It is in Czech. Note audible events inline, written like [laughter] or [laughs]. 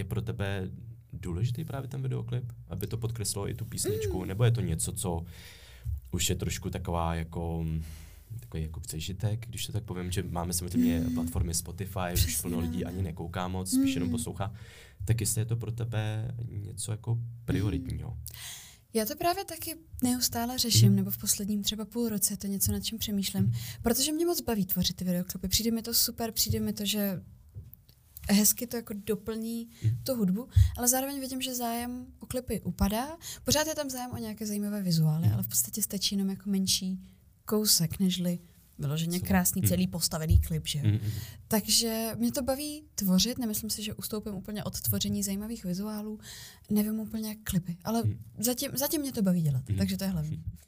je pro tebe důležitý právě ten videoklip, aby to podkreslilo i tu písničku, mm. nebo je to něco, co už je trošku taková jako takový jako přežitek, když to tak povím, že máme samozřejmě mm. platformy Spotify, Přesně. už plno lidí ani nekouká moc, spíš mm. jenom poslouchá, tak jestli je to pro tebe něco jako prioritního. Mm. Já to právě taky neustále řeším, mm. nebo v posledním třeba půl roce to něco, nad čím přemýšlím, mm. protože mě moc baví tvořit ty videoklipy. Přijde mi to super, přijde mi to, že hezky to jako doplní mm. tu hudbu, ale zároveň vidím, že zájem o klipy upadá. Pořád je tam zájem o nějaké zajímavé vizuály, mm. ale v podstatě stačí jenom jako menší kousek, nežli vyloženě krásný celý postavený klip, že mm, mm. Takže mě to baví tvořit, nemyslím si, že ustoupím úplně od tvoření zajímavých vizuálů, nevím úplně jak klipy, ale mm. zatím, zatím mě to baví dělat, mm. takže to je hlavní. [laughs]